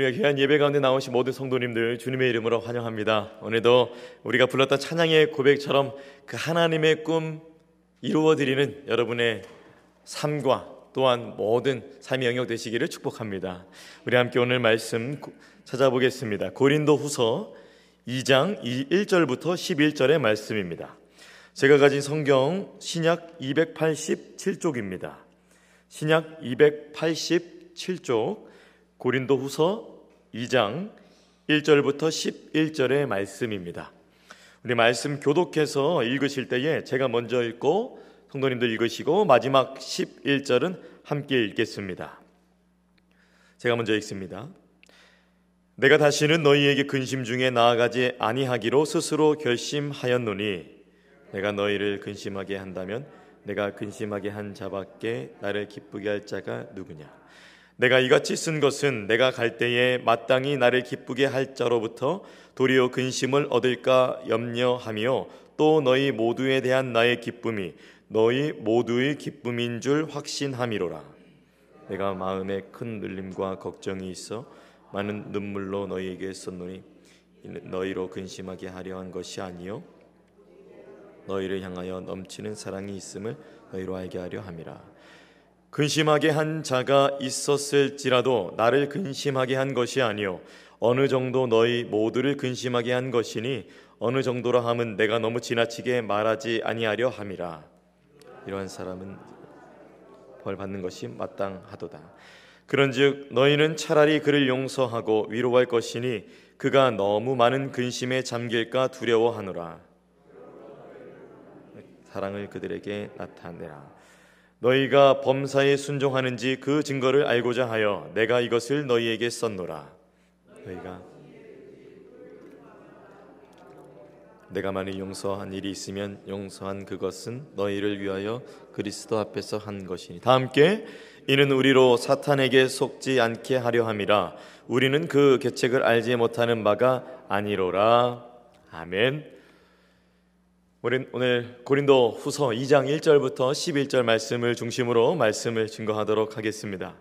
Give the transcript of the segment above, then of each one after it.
할렐루야 귀한 예배 가운데 나오신 모든 성도님들 주님의 이름으로 환영합니다. 오늘도 우리가 불렀던 찬양의 고백처럼 그 하나님의 꿈 이루어 드리는 여러분의 삶과 또한 모든 삶의 영역 되시기를 축복합니다. 우리 함께 오늘 말씀 찾아보겠습니다. 고린도 후서 2장 1절부터 11절의 말씀입니다. 제가 가진 성경 신약 287쪽입니다. 신약 287쪽 고린도 후서 2장 1절부터 11절의 말씀입니다. 우리 말씀 교독해서 읽으실 때에 제가 먼저 읽고 성도님들 읽으시고 마지막 11절은 함께 읽겠습니다. 제가 먼저 읽습니다. 내가 다시는 너희에게 근심 중에 나아가지 아니하기로 스스로 결심하였노니 내가 너희를 근심하게 한다면 내가 근심하게 한 자밖에 나를 기쁘게 할 자가 누구냐 내가 이같이 쓴 것은 내가 갈 때에 마땅히 나를 기쁘게 할 자로부터 도리어 근심을 얻을까 염려하며 또 너희 모두에 대한 나의 기쁨이 너희 모두의 기쁨인 줄 확신함이로라. 내가 마음에 큰 눌림과 걱정이 있어 많은 눈물로 너희에게 썼노니 너희로 근심하게 하려 한 것이 아니요 너희를 향하여 넘치는 사랑이 있음을 너희로 알게 하려 함이라. 근심하게 한 자가 있었을지라도 나를 근심하게 한 것이 아니요 어느 정도 너희 모두를 근심하게 한 것이니 어느 정도라 함은 내가 너무 지나치게 말하지 아니하려 함이라. 이러한 사람은 벌 받는 것이 마땅하도다. 그런즉 너희는 차라리 그를 용서하고 위로할 것이니 그가 너무 많은 근심에 잠길까 두려워하노라. 사랑을 그들에게 나타내라 너희가 범사에 순종하는지 그 증거를 알고자 하여 내가 이것을 너희에게 썼노라. 너희가 내가 만일 용서한 일이 있으면 용서한 그것은 너희를 위하여 그리스도 앞에서 한 것이니. 다 함께 이는 우리로 사탄에게 속지 않게 하려 함이라. 우리는 그 계책을 알지 못하는 바가 아니로라. 아멘. 우린 오늘 고린도 후서 2장 1절부터 11절 말씀을 중심으로 말씀을 증거하도록 하겠습니다.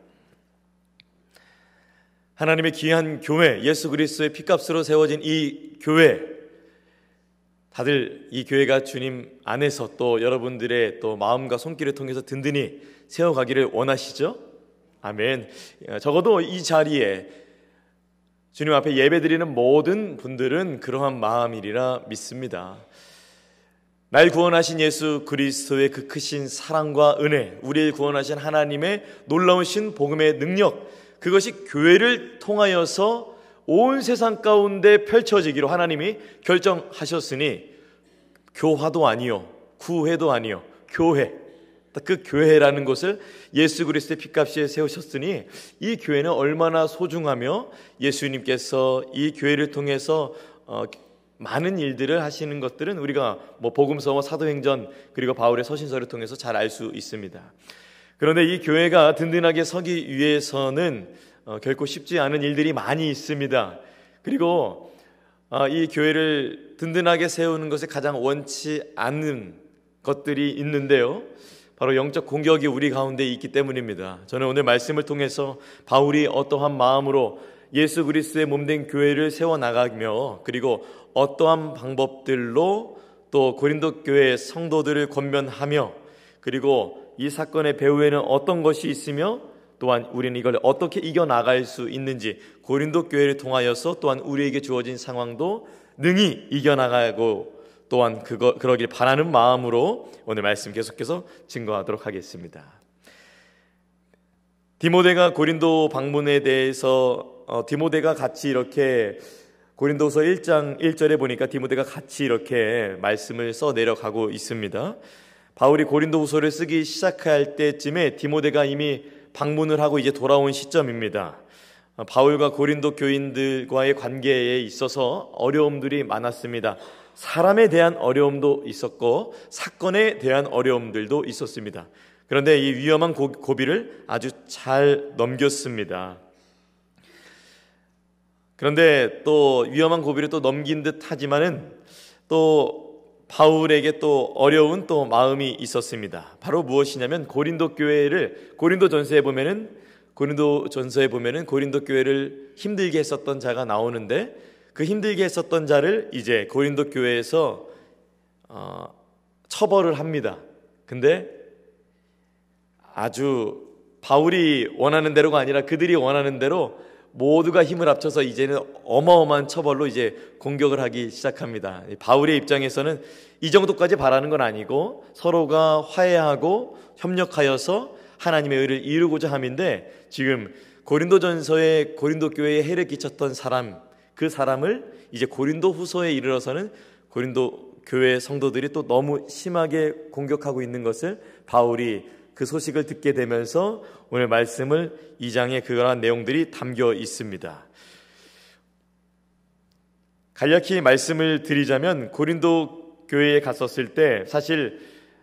하나님의 귀한 교회, 예수 그리스도의 피값으로 세워진 이 교회, 다들 이 교회가 주님 안에서 또 여러분들의 또 마음과 손길을 통해서 든든히 세워가기를 원하시죠? 아멘. 적어도 이 자리에 주님 앞에 예배드리는 모든 분들은 그러한 마음이리라 믿습니다. 날 구원하신 예수 그리스도의 그 크신 사랑과 은혜, 우리를 구원하신 하나님의 놀라우신 복음의 능력, 그것이 교회를 통하여서 온 세상 가운데 펼쳐지기로 하나님이 결정하셨으니 교화도 아니요, 구회도 아니요, 교회. 그 교회라는 것을 예수 그리스도의 피값에 세우셨으니 이 교회는 얼마나 소중하며 예수님께서 이 교회를 통해서 어, 많은 일들을 하시는 것들은 우리가 뭐 복음서와 사도행전 그리고 바울의 서신서를 통해서 잘 알 수 있습니다. 그런데 이 교회가 든든하게 서기 위해서는 어, 결코 쉽지 않은 일들이 많이 있습니다. 그리고 어, 이 교회를 든든하게 세우는 것에 가장 원치 않는 것들이 있는데요. 바로 영적 공격이 우리 가운데 있기 때문입니다. 저는 오늘 말씀을 통해서 바울이 어떠한 마음으로 예수 그리스도의 몸된 교회를 세워 나가며 그리고 어떠한 방법들로 또 고린도 교회 성도들을 권면하며 그리고 이 사건의 배후에는 어떤 것이 있으며 또한 우리는 이걸 어떻게 이겨 나갈 수 있는지 고린도 교회를 통하여서 또한 우리에게 주어진 상황도 능히 이겨 나가고 또한 그거 그러길 바라는 마음으로 오늘 말씀 계속해서 증거하도록 하겠습니다. 디모데가 고린도 방문에 대해서 어, 디모데가 같이 이렇게 고린도서 1장 1절에 보니까 디모데가 같이 이렇게 말씀을 써 내려가고 있습니다. 바울이 고린도후서를 쓰기 시작할 때쯤에 디모데가 이미 방문을 하고 이제 돌아온 시점입니다. 어, 바울과 고린도 교인들과의 관계에 있어서 어려움들이 많았습니다. 사람에 대한 어려움도 있었고 사건에 대한 어려움들도 있었습니다. 그런데 이 위험한 고 비를 아주 잘 넘겼습니다. 그런데 또 위험한 고비를 또 넘긴 듯 하지만은 또 바울에게 또 어려운 또 마음이 있었습니다. 바로 무엇이냐면 고린도 교회를 고린도 전서에 보면은 고린도 전서에 보면은 고린도 교회를 힘들게 했었던 자가 나오는데 그 힘들게 했었던 자를 이제 고린도 교회에서 어, 처벌을 합니다. 근데 아주 바울이 원하는 대로가 아니라 그들이 원하는 대로 모두가 힘을 합쳐서 이제는 어마어마한 처벌로 이제 공격을 하기 시작합니다. 바울의 입장에서는 이 정도까지 바라는 건 아니고 서로가 화해하고 협력하여서 하나님의 의를 이루고자 함인데 지금 고린도전서에 고린도 교회에 해를 끼쳤던 사람 그 사람을 이제 고린도 후서에 이르러서는 고린도 교회 성도들이 또 너무 심하게 공격하고 있는 것을 바울이 그 소식을 듣게 되면서 오늘 말씀을 2장에 그러한 내용들이 담겨 있습니다. 간략히 말씀을 드리자면 고린도 교회에 갔었을 때 사실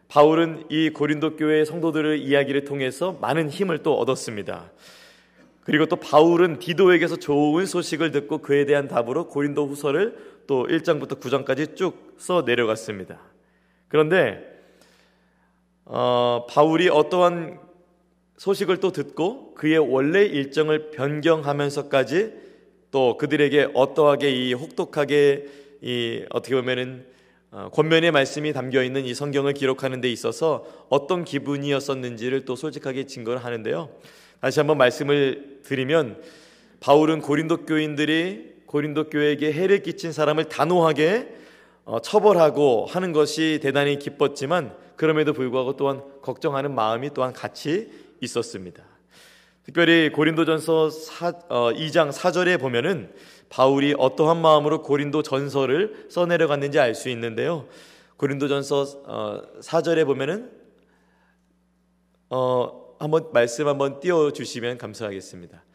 바울은 이 고린도 교회 성도들의 이야기를 통해서 많은 힘을 또 얻었습니다. 그리고 또 바울은 디도에게서 좋은 소식을 듣고 그에 대한 답으로 고린도 후서를 또 1장부터 9장까지 쭉 써 내려갔습니다. 그런데 어, 바울이 어떠한 소식을 또 듣고 그의 원래 일정을 변경하면서까지 또 그들에게 어떠하게 이 혹독하게 이 어떻게 보면은 어, 권면의 말씀이 담겨 있는 이 성경을 기록하는 데 있어서 어떤 기분이었었는지를 또 솔직하게 증거를 하는데요. 다시 한번 말씀을 드리면 바울은 고린도 교인들이 고린도 교회에게 해를 끼친 사람을 단호하게 어, 처벌하고 하는 것이 대단히 기뻤지만 그럼에도 불구하고 또한 걱정하는 마음이 또한 같이 있었습니다. 특별히 고린도전서 2장 4절에 보면은 바울이 어떠한 마음으로 고린도 전서를 써내려갔는지 알 수 있는데요. 고린도전서 4절에 어, 보면은 어, 한번 말씀 한번 띄워 주시면 감사하겠습니다.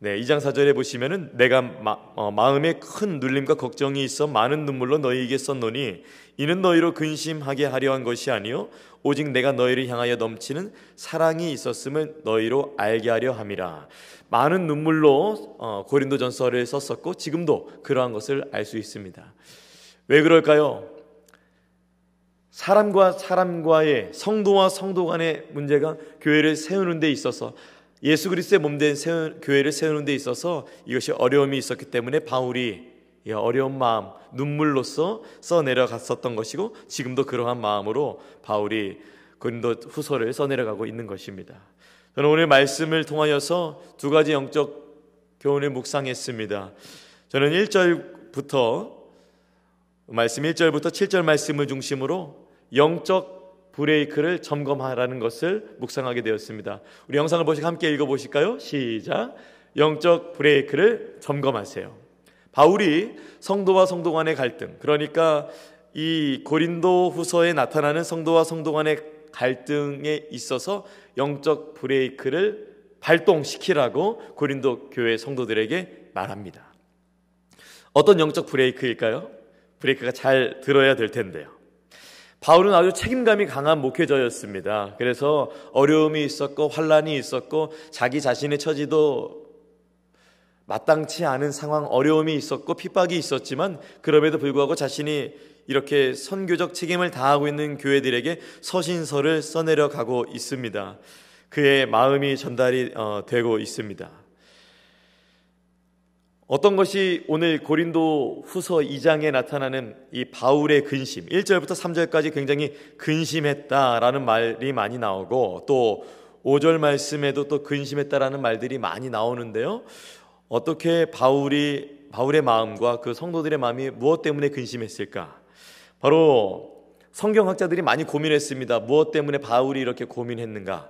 네, 2장 4절에 보시면은 내가 마, 어, 마음에 큰 눌림과 걱정이 있어 많은 눈물로 너희에게 썼노니 이는 너희로 근심하게 하려 한 것이 아니요 오직 내가 너희를 향하여 넘치는 사랑이 있었음을 너희로 알게 하려 함이라. 많은 눈물로 어, 고린도전서를 썼었고 지금도 그러한 것을 알 수 있습니다. 왜 그럴까요? 사람과 사람과의 성도와 성도 간의 문제가 교회를 세우는 데 있어서 예수 그리스도의 몸된 교회를 세우는 데 있어서 이것이 어려움이 있었기 때문에 바울이 어려운 마음 눈물로써 써 내려갔었던 것이고 지금도 그러한 마음으로 바울이 고린도 후서를 써 내려가고 있는 것입니다. 저는 오늘 말씀을 통하여서 두 가지 영적 교훈을 묵상했습니다. 저는 1절부터 말씀 1절부터 7절 말씀을 중심으로 영적 브레이크를 점검하라는 것을 묵상하게 되었습니다. 우리 영상을 보시고 함께 읽어 보실까요? 시작. 영적 브레이크를 점검하세요. 바울이 성도와 성도 간의 갈등, 그러니까 이 고린도 후서에 나타나는 성도와 성도 간의 갈등에 있어서 영적 브레이크를 발동시키라고 고린도 교회 성도들에게 말합니다. 어떤 영적 브레이크일까요? 브레이크가 잘 들어야 될 텐데요. 바울은 아주 책임감이 강한 목회자였습니다. 그래서 어려움이 있었고 환란이 있었고 자기 자신의 처지도 마땅치 않은 상황 어려움이 있었고 핍박이 있었지만 그럼에도 불구하고 자신이 이렇게 선교적 책임을 다하고 있는 교회들에게 서신서를 써내려 가고 있습니다. 그의 마음이 전달이 어, 되고 있습니다. 어떤 것이 오늘 고린도 후서 2장에 나타나는 이 바울의 근심, 1절부터 3절까지 굉장히 근심했다라는 말이 많이 나오고 또 5절 말씀에도 또 근심했다라는 말들이 많이 나오는데요. 어떻게 바울이 바울의 마음과 그 성도들의 마음이 무엇 때문에 근심했을까? 바로 성경학자들이 많이 고민했습니다. 무엇 때문에 바울이 이렇게 고민했는가?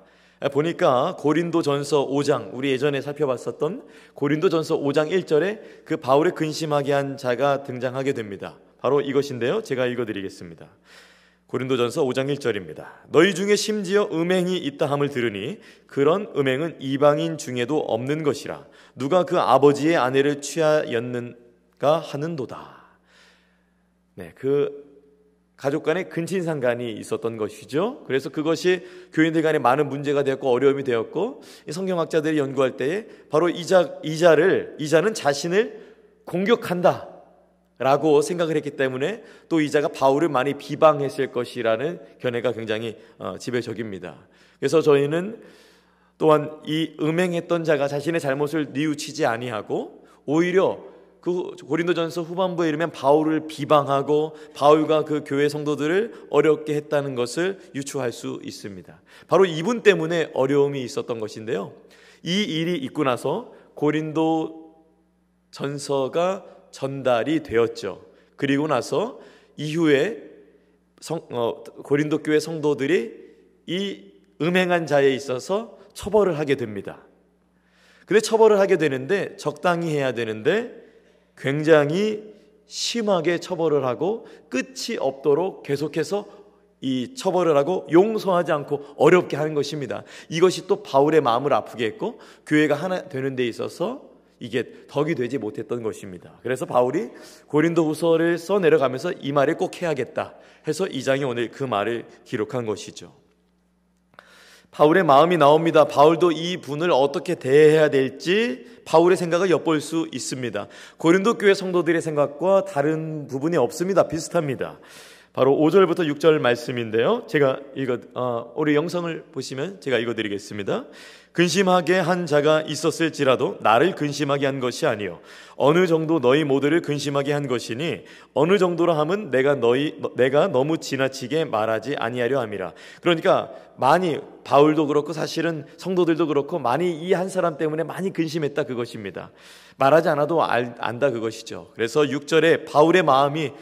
보니까 고린도 전서 5장, 우리 예전에 살펴봤었던 고린도 전서 5장 1절에 그 바울의 근심하게 한 자가 등장하게 됩니다. 바로 이것인데요. 제가 읽어 드리겠습니다. 고린도전서 5장 1절입니다. 너희 중에 심지어 음행이 있다 함을 들으니 그런 음행은 이방인 중에도 없는 것이라 누가 그 아버지의 아내를 취하였는가 하는도다. 네, 그 가족 간의 근친상간이 있었던 것이죠. 그래서 그것이 교인들 간에 많은 문제가 되었고 어려움이 되었고 성경학자들이 연구할 때에 바로 이자 이자를 이자는 자신을 공격한다. 라고 생각을 했기 때문에 또 이자가 바울을 많이 비방했을 것이라는 견해가 굉장히 어, 지배적입니다. 그래서 저희는 또한 이 음행했던 자가 자신의 잘못을 뉘우치지 아니하고 오히려 그 고린도전서 후반부에 이르면 바울을 비방하고 바울과 그 교회 성도들을 어렵게 했다는 것을 유추할 수 있습니다. 바로 이분 때문에 어려움이 있었던 것인데요. 이 일이 있고 나서 고린도 전서가 전달이 되었죠. 그리고 나서 이후에 성, 어, 고린도 교회 성도들이 이 음행한 자에 있어서 처벌을 하게 됩니다. 근데 처벌을 하게 되는데 적당히 해야 되는데 굉장히 심하게 처벌을 하고 끝이 없도록 계속해서 이 처벌을 하고 용서하지 않고 어렵게 하는 것입니다. 이것이 또 바울의 마음을 아프게 했고 교회가 하나 되는 데 있어서 이게 덕이 되지 못했던 것입니다. 그래서 바울이 고린도 후서를 써 내려가면서 이 말을 꼭 해야겠다 해서 이 장이 오늘 그 말을 기록한 것이죠. 바울의 마음이 나옵니다. 바울도 이 분을 어떻게 대해야 될지 바울의 생각을 엿볼 수 있습니다. 고린도 교회 성도들의 생각과 다른 부분이 없습니다. 비슷합니다. 바로 5절부터 6절 말씀인데요. 제가 읽어 어, 우리 영상을 보시면 제가 읽어 드리겠습니다. 근심하게 한 자가 있었을지라도 나를 근심하게 한 것이 아니요 어느 정도 너희 모두를 근심하게 한 것이니 어느 정도로 하면 내가 너희 내가 너무 지나치게 말하지 아니하려 함이라. 그러니까 많이 바울도 그렇고 사실은 성도들도 그렇고 많이 이 한 사람 때문에 많이 근심했다 그것입니다. 말하지 않아도 알, 안다 그것이죠. 그래서 6절에 바울의 마음이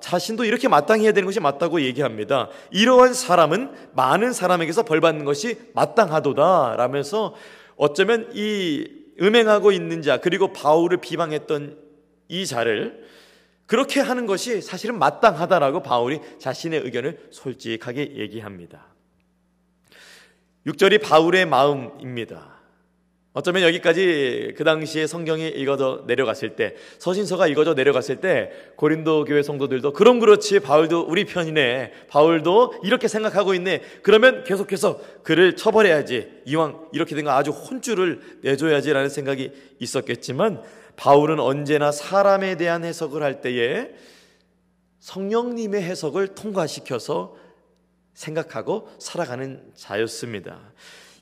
자신도 이렇게 마땅히 해야 되는 것이 맞다고 얘기합니다. 이러한 사람은 많은 사람에게서 벌 받는 것이 마땅하도다 라면서 어쩌면 이 음행하고 있는 자 그리고 바울을 비방했던 이 자를 그렇게 하는 것이 사실은 마땅하다라고 바울이 자신의 의견을 솔직하게 얘기합니다. 6절이 바울의 마음입니다. 어쩌면 여기까지 그 당시에 성경이 읽어져 내려갔을 때 서신서가 읽어져 내려갔을 때 고린도 교회 성도들도 그럼 그렇지 바울도 우리 편이네. 바울도 이렇게 생각하고 있네. 그러면 계속해서 그를 처벌해야지. 이왕 이렇게 된 거 아주 혼쭐을 내줘야지라는 생각이 있었겠지만 바울은 언제나 사람에 대한 해석을 할 때에 성령님의 해석을 통과시켜서 생각하고 살아가는 자였습니다.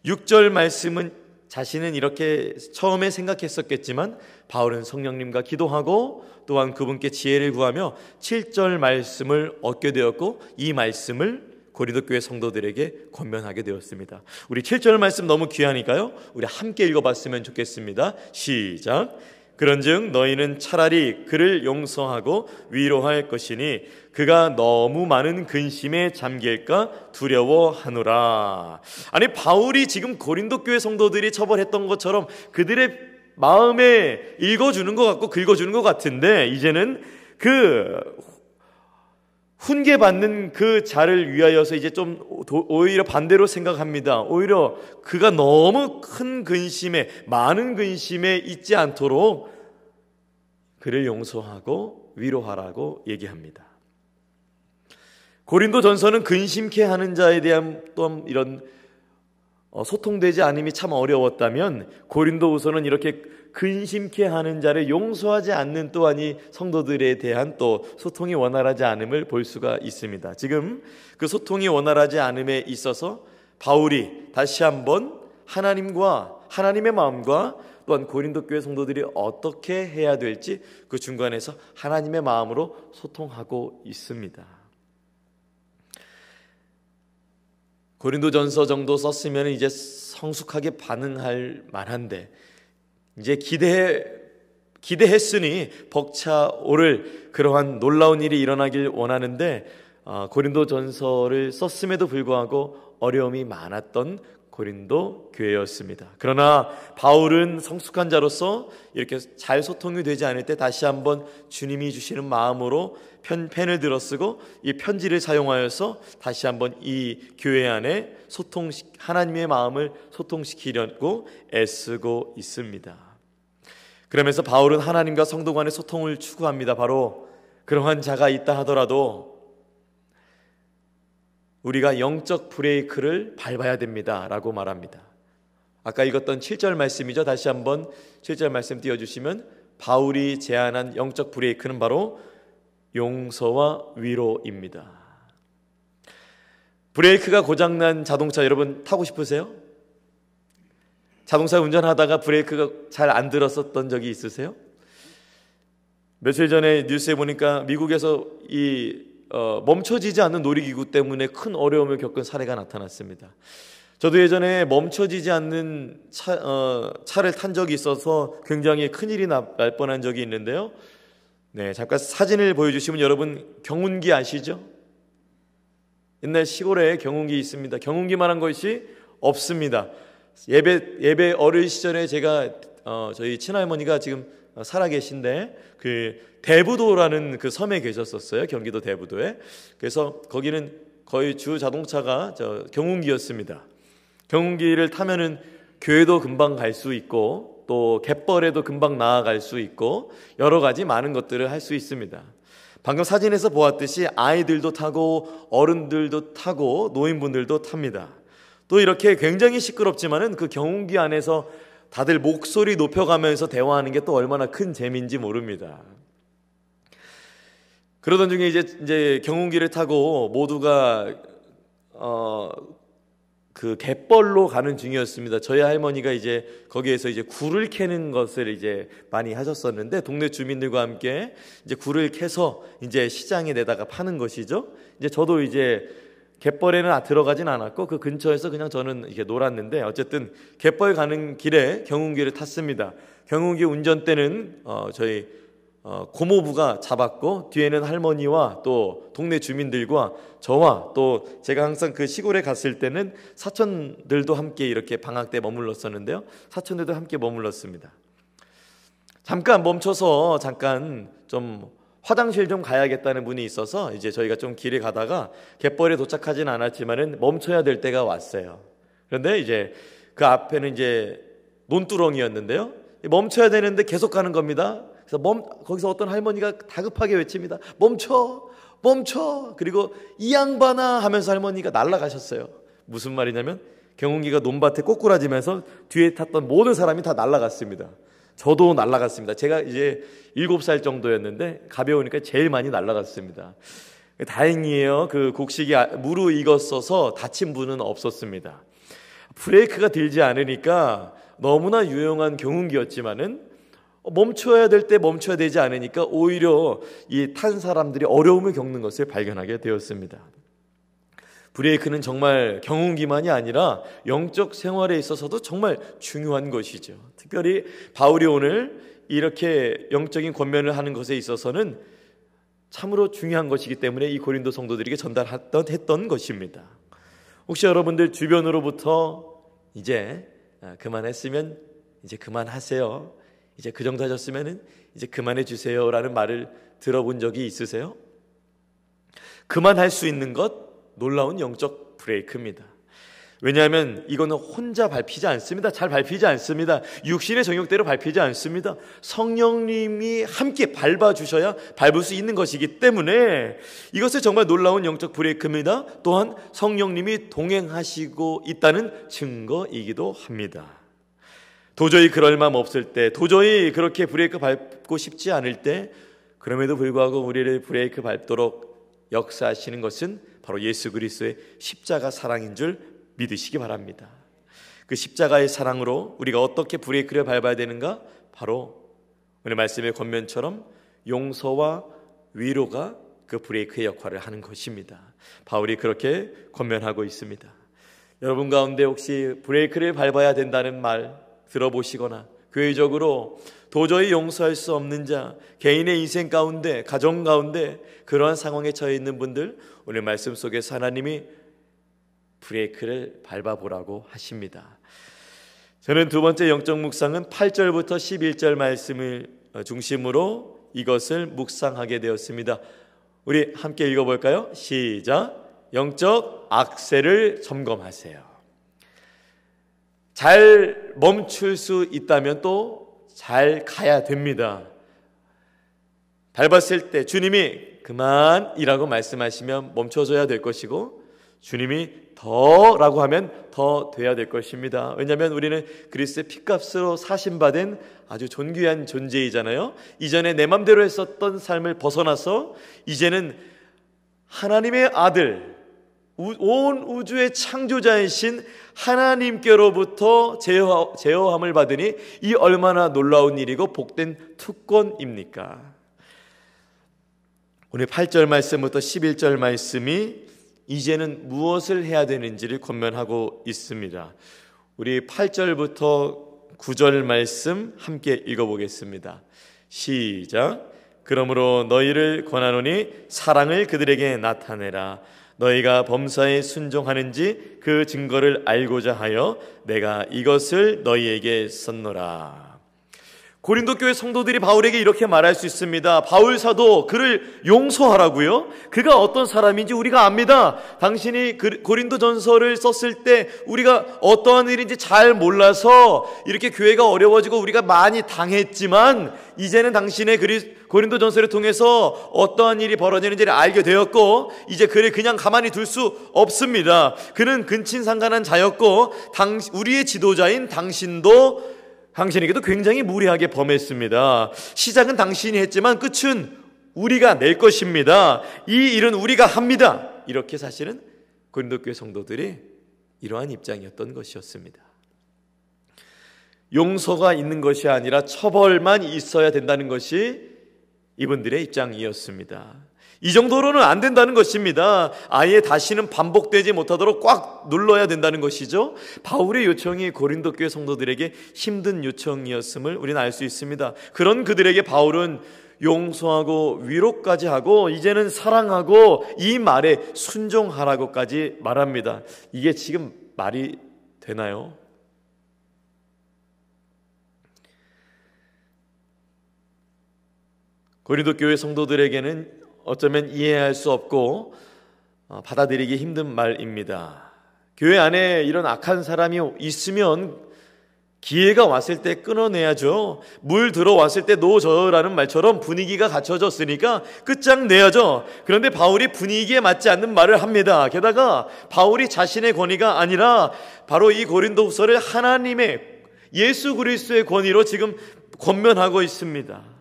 6절 말씀은 자신은 이렇게 처음에 생각했었겠지만 바울은 성령님과 기도하고 또한 그분께 지혜를 구하며 7절 말씀을 얻게 되었고 이 말씀을 고린도 교회 성도들에게 권면하게 되었습니다. 우리 7절 말씀 너무 귀하니까요. 우리 함께 읽어 봤으면 좋겠습니다. 시작. 그런즉 너희는 차라리 그를 용서하고 위로할 것이니 그가 너무 많은 근심에 잠길까 두려워하노라. 아니 바울이 지금 고린도 교회 성도들이 처벌했던 것처럼 그들의 마음에 읽어주는 것 같고 긁어주는 것 같은데 이제는 그 훈계 받는 그 자를 위하여서 이제 좀 오히려 반대로 생각합니다. 오히려 그가 너무 큰 근심에 많은 근심에 있지 않도록 그를 용서하고 위로하라고 얘기합니다. 고린도 전서는 근심케 하는 자에 대한 또 이런 어, 소통되지 않음이 참 어려웠다면 고린도후서는 이렇게 근심케 하는 자를 용서하지 않는 또한이 성도들에 대한 또 소통이 원활하지 않음을 볼 수가 있습니다. 지금 그 소통이 원활하지 않음에 있어서 바울이 다시 한번 하나님과 하나님의 마음과 또한 고린도 교회 성도들이 어떻게 해야 될지 그 중간에서 하나님의 마음으로 소통하고 있습니다. 고린도전서 정도 썼으면 이제 성숙하게 반응할 만한데 이제 기대 기대했으니 벅차 오를 그러한 놀라운 일이 일어나길 원하는데 어, 고린도전서를 썼음에도 불구하고 어려움이 많았던 고린도 교회였습니다. 그러나 바울은 성숙한 자로서 이렇게 잘 소통이 되지 않을 때 다시 한번 주님이 주시는 마음으로 편, 펜을 들어 쓰고 이 편지를 사용하여서 다시 한번 이 교회 안에 소통 하나님의 마음을 소통시키려고 애쓰고 있습니다. 그러면서 바울은 하나님과 성도 간의 소통을 추구합니다. 바로 그러한 자가 있다 하더라도 우리가 영적 브레이크를 밟아야 됩니다. 라고 말합니다. 아까 읽었던 7절 말씀이죠. 다시 한번 7절 말씀 띄워주시면 바울이 제안한 영적 브레이크는 바로 용서와 위로입니다. 브레이크가 고장난 자동차 여러분 타고 싶으세요? 자동차 운전하다가 브레이크가 잘 안 들었었던 적이 있으세요? 며칠 전에 뉴스에 보니까 미국에서 이 어, 멈춰지지 않는 놀이기구 때문에 큰 어려움을 겪은 사례가 나타났습니다. 저도 예전에 멈춰지지 않는 차, 어, 차를 탄 적이 있어서 굉장히 큰일이 날 뻔한 적이 있는데요. 네, 잠깐 사진을 보여주시면 여러분 경운기 아시죠? 옛날 시골에 경운기 있습니다. 경운기만한 것이 없습니다. 예배 예배 어릴 시절에 제가 어, 저희 친할머니가 지금 살아계신데 그 대부도라는 그 섬에 계셨었어요. 경기도 대부도에. 그래서 거기는 거의 주 자동차가 저 경운기였습니다. 경운기를 타면은 교회도 금방 갈 수 있고 또 갯벌에도 금방 나아갈 수 있고 여러 가지 많은 것들을 할 수 있습니다. 방금 사진에서 보았듯이 아이들도 타고 어른들도 타고 노인분들도 탑니다. 또 이렇게 굉장히 시끄럽지만은 그 경운기 안에서 다들 목소리 높여가면서 대화하는 게 또 얼마나 큰 재미인지 모릅니다. 그러던 중에 이제 이제 경운기를 타고 모두가 어, 그 갯벌로 가는 중이었습니다. 저희 할머니가 이제 거기에서 이제 굴을 캐는 것을 이제 많이 하셨었는데 동네 주민들과 함께 이제 굴을 캐서 이제 시장에 내다가 파는 것이죠. 이제 저도 이제 갯벌에는 들어가진 않았고 그 근처에서 그냥 저는 이렇게 놀았는데 어쨌든 갯벌 가는 길에 경운기를 탔습니다. 경운기 운전대는 어 저희 어, 고모부가 잡았고 뒤에는 할머니와 또 동네 주민들과 저와 또 제가 항상 그 시골에 갔을 때는 사촌들도 함께 이렇게 방학 때 머물렀었는데요. 사촌들도 함께 머물렀습니다. 잠깐 멈춰서 잠깐 좀 화장실 좀 가야겠다는 분이 있어서 이제 저희가 좀 길에 가다가 갯벌에 도착하진 않았지만은 멈춰야 될 때가 왔어요. 그런데 이제 그 앞에는 이제 논두렁이었는데요. 멈춰야 되는데 계속 가는 겁니다. 그래서 멈, 거기서 어떤 할머니가 다급하게 외칩니다. 멈춰! 멈춰! 그리고 이 양반아 하면서 할머니가 날아가셨어요. 무슨 말이냐면 경운기가 논밭에 꼬꾸라지면서 뒤에 탔던 모든 사람이 다 날아갔습니다. 저도 날아갔습니다. 제가 이제 7살 정도였는데 가벼우니까 제일 많이 날아갔습니다. 다행이에요. 그 곡식이 아, 무르익었어서 다친 분은 없었습니다. 브레이크가 들지 않으니까 너무나 유용한 경운기였지만은 멈춰야 될 때 멈춰야 되지 않으니까 오히려 이 탄 사람들이 어려움을 겪는 것을 발견하게 되었습니다. 브레이크는 정말 경운기만이 아니라 영적 생활에 있어서도 정말 중요한 것이죠. 특별히 바울이 오늘 이렇게 영적인 권면을 하는 것에 있어서는 참으로 중요한 것이기 때문에 이 고린도 성도들에게 전달했던 했던 것입니다. 혹시 여러분들 주변으로부터 이제 아, 그만했으면 이제 그만하세요. 이제 그 정도 하셨으면은 이제 그만해 주세요라는 말을 들어본 적이 있으세요? 그만할 수 있는 것 놀라운 영적 브레이크입니다. 왜냐하면 이거는 혼자 밟히지 않습니다. 잘 밟히지 않습니다. 육신의 정욕대로 밟히지 않습니다. 성령님이 함께 밟아 주셔야 밟을 수 있는 것이기 때문에 이것은 정말 놀라운 영적 브레이크입니다. 또한 성령님이 동행하시고 있다는 증거이기도 합니다. 도저히 그럴 마음 없을 때, 도저히 그렇게 브레이크 밟고 싶지 않을 때, 그럼에도 불구하고 우리를 브레이크 밟도록 역사하시는 것은 바로 예수 그리스도의 십자가 사랑인 줄 믿으시기 바랍니다. 그 십자가의 사랑으로 우리가 어떻게 브레이크를 밟아야 되는가? 바로 오늘 말씀의 권면처럼 용서와 위로가 그 브레이크의 역할을 하는 것입니다. 바울이 그렇게 권면하고 있습니다. 여러분 가운데 혹시 브레이크를 밟아야 된다는 말 들어보시거나 교회적으로 도저히 용서할 수 없는 자, 개인의 인생 가운데, 가정 가운데 그러한 상황에 처해 있는 분들 오늘 말씀 속에서 하나님이 브레이크를 밟아보라고 하십니다. 저는 두 번째 영적 묵상은 8절부터 11절 말씀을 중심으로 이것을 묵상하게 되었습니다. 우리 함께 읽어볼까요? 시작. 영적 악세를 점검하세요. 잘 멈출 수 있다면 또 잘 가야 됩니다. 밟았을 때 주님이 그만이라고 말씀하시면 멈춰줘야 될 것이고 주님이 더라고 하면 더 돼야 될 것입니다. 왜냐하면 우리는 그리스의 피값으로 사신받은 아주 존귀한 존재이잖아요. 이전에 내 맘대로 했었던 삶을 벗어나서 이제는 하나님의 아들, 온 우주의 창조자이신 하나님께로부터 제어, 제어함을 받으니 이 얼마나 놀라운 일이고 복된 특권입니까? 오늘 8절 말씀부터 11절 말씀이 이제는 무엇을 해야 되는지를 권면하고 있습니다. 우리 8절부터 9절 말씀 함께 읽어보겠습니다. 시작. 그러므로 너희를 권하노니 사랑을 그들에게 나타내라. 너희가 범사에 순종하는지 그 증거를 알고자 하여 내가 이것을 너희에게 썼노라. 고린도 교회 성도들이 바울에게 이렇게 말할 수 있습니다. 바울 사도 그를 용서하라고요. 그가 어떤 사람인지 우리가 압니다. 당신이 그 고린도 전서를 썼을 때 우리가 어떠한 일인지 잘 몰라서 이렇게 교회가 어려워지고 우리가 많이 당했지만 이제는 당신의 그리 고린도 전서를 통해서 어떠한 일이 벌어지는지를 알게 되었고 이제 그를 그냥 가만히 둘 수 없습니다. 그는 근친상간한 자였고 당 우리의 지도자인 당신도 당신에게도 굉장히 무리하게 범했습니다. 시작은 당신이 했지만 끝은 우리가 낼 것입니다. 이 일은 우리가 합니다. 이렇게 사실은 고린도교회 성도들이 이러한 입장이었던 것이었습니다. 용서가 있는 것이 아니라 처벌만 있어야 된다는 것이 이분들의 입장이었습니다. 이 정도로는 안 된다는 것입니다. 아예 다시는 반복되지 못하도록 꽉 눌러야 된다는 것이죠. 바울의 요청이 고린도 교회 성도들에게 힘든 요청이었음을 우리는 알 수 있습니다. 그런 그들에게 바울은 용서하고 위로까지 하고 이제는 사랑하고 이 말에 순종하라고까지 말합니다. 이게 지금 말이 되나요? 고린도 교회 성도들에게는 어쩌면 이해할 수 없고 어, 받아들이기 힘든 말입니다. 교회 안에 이런 악한 사람이 있으면 기회가 왔을 때 끊어내야죠. 물 들어왔을 때 노저라는 말처럼 분위기가 갖춰졌으니까 끝장내야죠. 그런데 바울이 분위기에 맞지 않는 말을 합니다. 게다가 바울이 자신의 권위가 아니라 바로 이 고린도후서를 하나님의 예수 그리스도의 권위로 지금 권면하고 있습니다.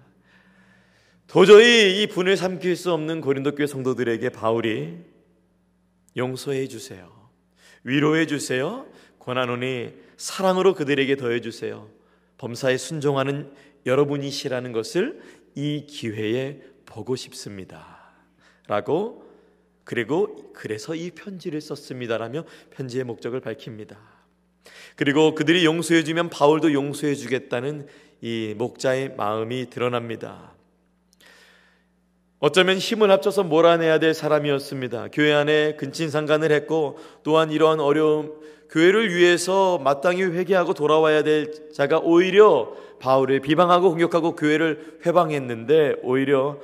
도저히 이 분을 삼킬 수 없는 고린도 교회 성도들에게 바울이 용서해 주세요. 위로해 주세요. 권하노니 사랑으로 그들에게 더해 주세요. 범사에 순종하는 여러분이시라는 것을 이 기회에 보고 싶습니다. 라고 그리고 그래서 이 편지를 썼습니다라며 편지의 목적을 밝힙니다. 그리고 그들이 용서해 주면 바울도 용서해 주겠다는 이 목자의 마음이 드러납니다. 어쩌면 힘을 합쳐서 몰아내야 될 사람이었습니다. 교회 안에 근친상간을 했고 또한 이러한 어려움 교회를 위해서 마땅히 회개하고 돌아와야 될 자가 오히려 바울을 비방하고 공격하고 교회를 회방했는데 오히려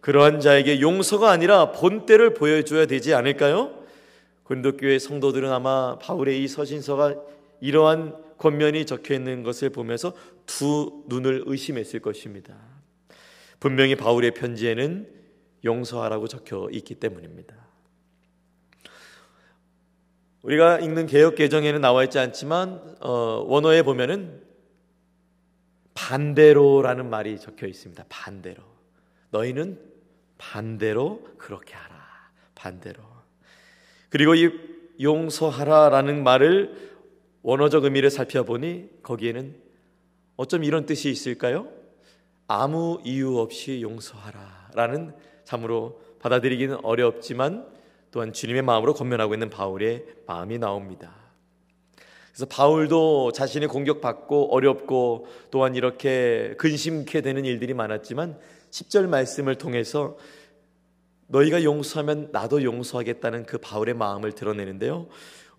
그러한 자에게 용서가 아니라 본때를 보여줘야 되지 않을까요? 고린도 교회 성도들은 아마 바울의 이 서신서가 이러한 권면이 적혀 있는 것을 보면서 두 눈을 의심했을 것입니다. 분명히 바울의 편지에는 용서하라고 적혀 있기 때문입니다. 우리가 읽는 개혁 개정에는 나와 있지 않지만 어, 원어에 보면은 반대로라는 말이 적혀 있습니다. 반대로. 너희는 반대로 그렇게 하라. 반대로. 그리고 이 용서하라라는 말을 원어적 의미를 살펴보니 거기에는 어쩜 이런 뜻이 있을까요? 아무 이유 없이 용서하라라는 참으로 받아들이기는 어렵지만 또한 주님의 마음으로 권면하고 있는 바울의 마음이 나옵니다. 그래서 바울도 자신이 공격받고 어렵고 또한 이렇게 근심케 되는 일들이 많았지만 10절 말씀을 통해서 너희가 용서하면 나도 용서하겠다는 그 바울의 마음을 드러내는데요.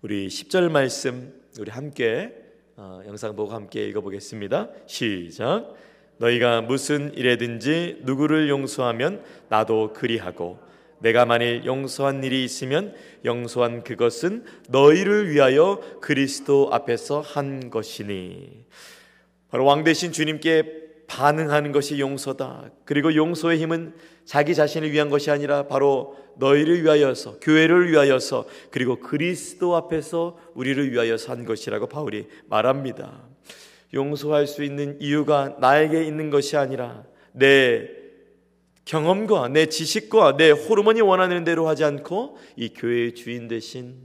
우리 10절 말씀 우리 함께 어, 영상 보고 함께 읽어보겠습니다. 시작. 너희가 무슨 일에든지 누구를 용서하면 나도 그리하고 내가 만일 용서한 일이 있으면 용서한 그것은 너희를 위하여 그리스도 앞에서 한 것이니 바로 왕 대신 주님께 반응하는 것이 용서다. 그리고 용서의 힘은 자기 자신을 위한 것이 아니라 바로 너희를 위하여서 교회를 위하여서 그리고 그리스도 앞에서 우리를 위하여서 한 것이라고 바울이 말합니다. 용서할 수 있는 이유가 나에게 있는 것이 아니라 내 경험과 내 지식과 내 호르몬이 원하는 대로 하지 않고 이 교회의 주인 대신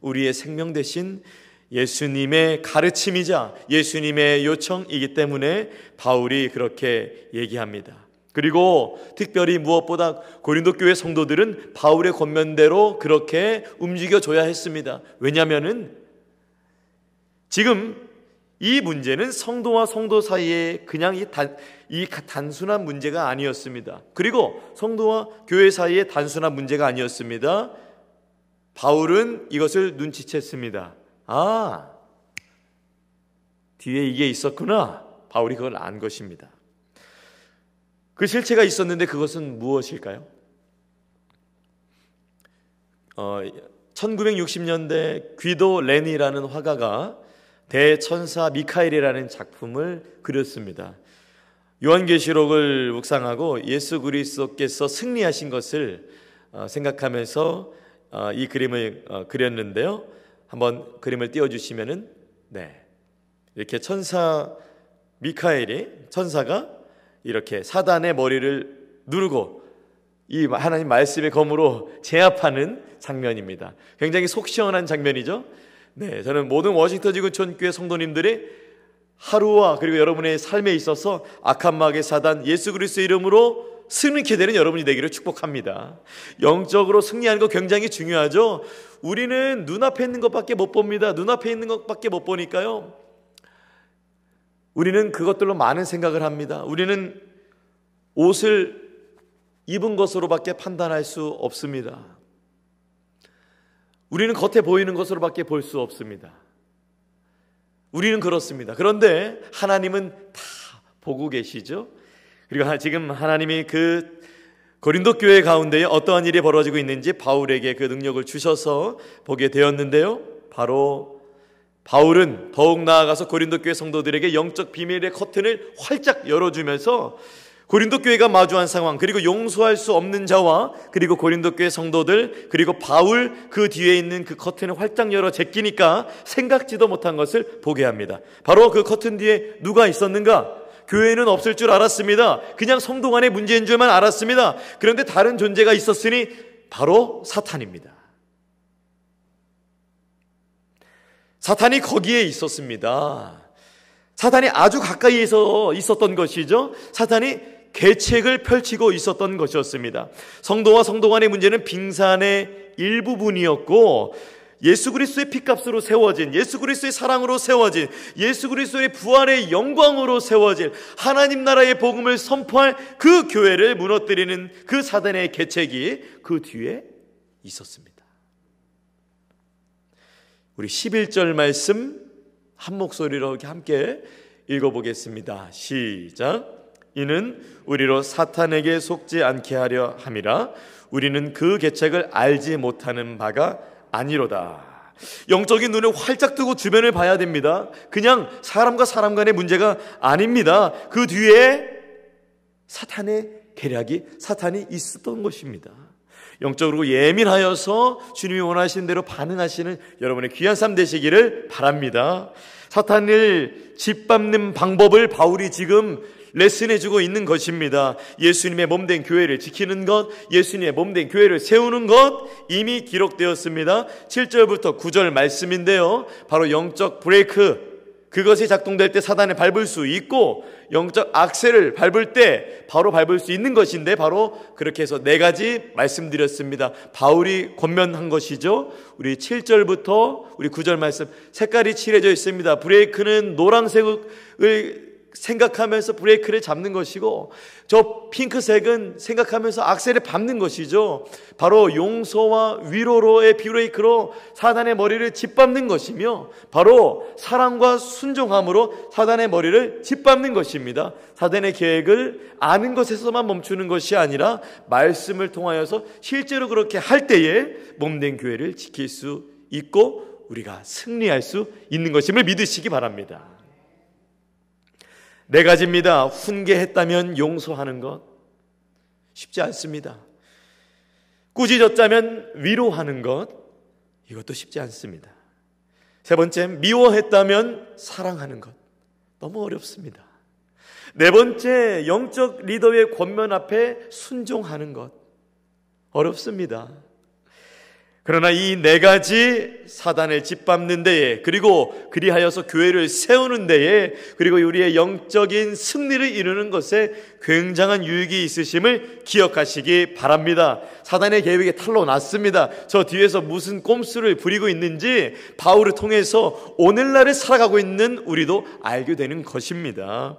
우리의 생명 대신 예수님의 가르침이자 예수님의 요청이기 때문에 바울이 그렇게 얘기합니다. 그리고 특별히 무엇보다 고린도 교회 성도들은 바울의 권면대로 그렇게 움직여 줘야 했습니다. 왜냐하면은 지금 이 문제는 성도와 성도 사이에 그냥 이, 단, 이 단순한 문제가 아니었습니다. 그리고 성도와 교회 사이에 단순한 문제가 아니었습니다. 바울은 이것을 눈치챘습니다. 아, 뒤에 이게 있었구나. 바울이 그걸 안 것입니다. 그 실체가 있었는데 그것은 무엇일까요? 어, 1960년대 귀도 레니라는 화가가 대천사 미카엘이라는 작품을 그렸습니다. 요한계시록을 묵상하고 예수 그리스도께서 승리하신 것을 어, 생각하면서 어, 이 그림을 어, 그렸는데요. 한번 그림을 띄워 주시면은 네. 이렇게 천사 미카엘이 천사가 이렇게 사단의 머리를 누르고 이 하나님 말씀의 검으로 제압하는 장면입니다. 굉장히 속 시원한 장면이죠. 네, 저는 모든 워싱턴 지구촌 교회 성도님들이 하루와 그리고 여러분의 삶에 있어서 악한 마귀 사단 예수 그리스도 이름으로 승리케 되는 여러분이 되기를 축복합니다. 영적으로 승리하는 거 굉장히 중요하죠. 우리는 눈앞에 있는 것밖에 못 봅니다. 눈앞에 있는 것밖에 못 보니까요. 우리는 그것들로 많은 생각을 합니다. 우리는 옷을 입은 것으로밖에 판단할 수 없습니다. 우리는 겉에 보이는 것으로밖에 볼 수 없습니다. 우리는 그렇습니다. 그런데 하나님은 다 보고 계시죠? 그리고 지금 하나님이 그 고린도 교회 가운데 어떠한 일이 벌어지고 있는지 바울에게 그 능력을 주셔서 보게 되었는데요. 바로 바울은 더욱 나아가서 고린도 교회 성도들에게 영적 비밀의 커튼을 활짝 열어주면서 고린도 교회가 마주한 상황, 그리고 용서할 수 없는 자와 그리고 고린도 교회 성도들, 그리고 바울 그 뒤에 있는 그 커튼을 활짝 열어 제끼니까 생각지도 못한 것을 보게 합니다. 바로 그 커튼 뒤에 누가 있었는가? 교회는 없을 줄 알았습니다. 그냥 성도 간의 문제인 줄만 알았습니다. 그런데 다른 존재가 있었으니 바로 사탄입니다. 사탄이 거기에 있었습니다. 사탄이 아주 가까이에서 있었던 것이죠. 사탄이 계책을 펼치고 있었던 것이었습니다. 성도와 성도 간의 문제는 빙산의 일부분이었고 예수 그리스도의 피값으로 세워진 예수 그리스도의 사랑으로 세워진 예수 그리스도의 부활의 영광으로 세워질 하나님 나라의 복음을 선포할 그 교회를 무너뜨리는 그 사단의 계책이 그 뒤에 있었습니다. 우리 11절 말씀 한 목소리로 함께 읽어보겠습니다. 시작. 이는 우리로 사탄에게 속지 않게 하려 함이라 우리는 그 계책을 알지 못하는 바가 아니로다. 영적인 눈을 활짝 뜨고 주변을 봐야 됩니다. 그냥 사람과 사람 간의 문제가 아닙니다. 그 뒤에 사탄의 계략이 사탄이 있었던 것입니다. 영적으로 예민하여서 주님이 원하시는 대로 반응하시는 여러분의 귀한 삶 되시기를 바랍니다. 사탄을 짓밟는 방법을 바울이 지금 레슨해주고 있는 것입니다. 예수님의 몸된 교회를 지키는 것, 예수님의 몸된 교회를 세우는 것 이미 기록되었습니다. 7절부터 9절 말씀인데요. 바로 영적 브레이크, 그것이 작동될 때 사단을 밟을 수 있고 영적 악셀을 밟을 때 바로 밟을 수 있는 것인데 바로 그렇게 해서 네 가지 말씀드렸습니다. 바울이 권면한 것이죠. 우리 7절부터 우리 9절 말씀 색깔이 칠해져 있습니다. 브레이크는 노란색을 생각하면서 브레이크를 잡는 것이고 저 핑크색은 생각하면서 악셀을 밟는 것이죠. 바로 용서와 위로로의 브레이크로 사단의 머리를 짓밟는 것이며 바로 사랑과 순종함으로 사단의 머리를 짓밟는 것입니다. 사단의 계획을 아는 것에서만 멈추는 것이 아니라 말씀을 통하여서 실제로 그렇게 할 때에 몸된 교회를 지킬 수 있고 우리가 승리할 수 있는 것임을 믿으시기 바랍니다. 네 가지입니다. 훈계했다면 용서하는 것 쉽지 않습니다. 꾸짖었다면 위로하는 것 이것도 쉽지 않습니다. 세 번째, 미워했다면 사랑하는 것 너무 어렵습니다. 네 번째, 영적 리더의 권면 앞에 순종하는 것. 어렵습니다. 그러나 이 네 가지 사단을 짓밟는 데에 그리고 그리하여서 교회를 세우는 데에 그리고 우리의 영적인 승리를 이루는 것에 굉장한 유익이 있으심을 기억하시기 바랍니다. 사단의 계획에 탈로 났습니다. 저 뒤에서 무슨 꼼수를 부리고 있는지 바울을 통해서 오늘날을 살아가고 있는 우리도 알게 되는 것입니다.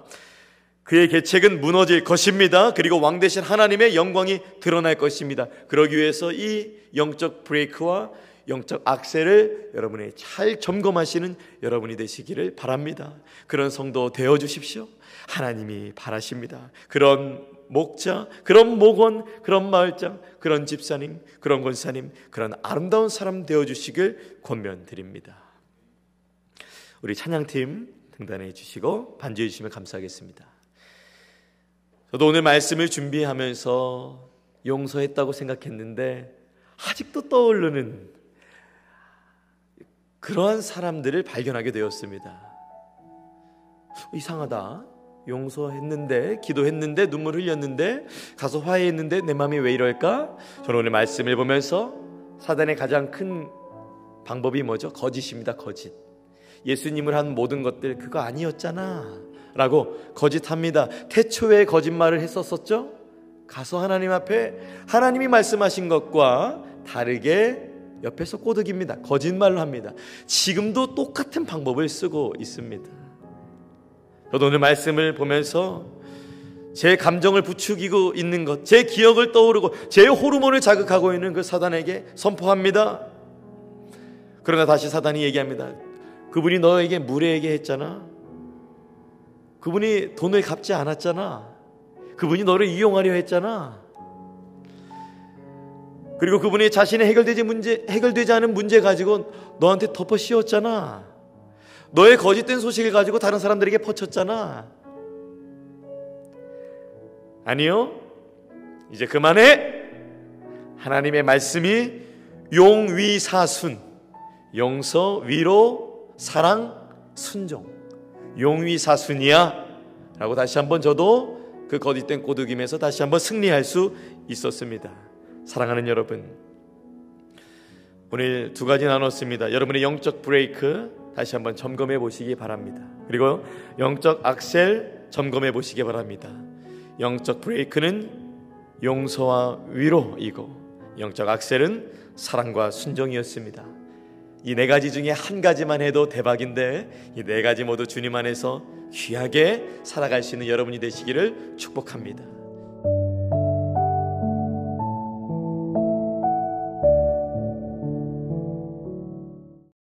그의 계책은 무너질 것입니다. 그리고 왕 대신 하나님의 영광이 드러날 것입니다. 그러기 위해서 이 영적 브레이크와 영적 악셀을 여러분이 잘 점검하시는 여러분이 되시기를 바랍니다. 그런 성도 되어 주십시오. 하나님이 바라십니다. 그런 목자, 그런 목원, 그런 마을장, 그런 집사님, 그런 권사님, 그런 아름다운 사람 되어 주시길 권면드립니다. 우리 찬양팀 등단해 주시고 반주해 주시면 감사하겠습니다. 저도 오늘 말씀을 준비하면서 용서했다고 생각했는데 아직도 떠오르는 그러한 사람들을 발견하게 되었습니다. 이상하다. 용서했는데, 기도했는데, 눈물 흘렸는데, 가서 화해했는데, 내 마음이 왜 이럴까? 저는 오늘 말씀을 보면서 사단의 가장 큰 방법이 뭐죠? 거짓입니다, 거짓. 예수님을 한 모든 것들, 그거 아니었잖아. 라고 거짓합니다. 태초에 거짓말을 했었었죠? 가서 하나님 앞에 하나님이 말씀하신 것과 다르게 옆에서 꼬드깁니다. 거짓말을 합니다. 지금도 똑같은 방법을 쓰고 있습니다. 저도 오늘 말씀을 보면서 제 감정을 부추기고 있는 것, 제 기억을 떠오르고 제 호르몬을 자극하고 있는 그 사단에게 선포합니다. 그러나 다시 사단이 얘기합니다. 그분이 너에게 무례하게 했잖아. 그분이 돈을 갚지 않았잖아. 그분이 너를 이용하려 했잖아. 그리고 그분이 자신의 해결되지 문제, 해결되지 않은 문제 가지고 너한테 덮어 씌웠잖아. 너의 거짓된 소식을 가지고 다른 사람들에게 퍼쳤잖아. 아니요. 이제 그만해. 하나님의 말씀이 용위사순, 용서, 위로, 사랑, 순종. 용위사순이야 라고 다시 한번 저도 그 거짓된 꼬드김에서 다시 한번 승리할 수 있었습니다. 사랑하는 여러분, 오늘 두 가지 나눴습니다. 여러분의 영적 브레이크 다시 한번 점검해 보시기 바랍니다. 그리고 영적 악셀 점검해 보시기 바랍니다. 영적 브레이크는 용서와 위로이고 영적 악셀은 사랑과 순종이었습니다. 이 네 가지 중에 한 가지만 해도 대박인데 이 네 가지 모두 주님 안에서 귀하게 살아갈 수 있는 여러분이 되시기를 축복합니다.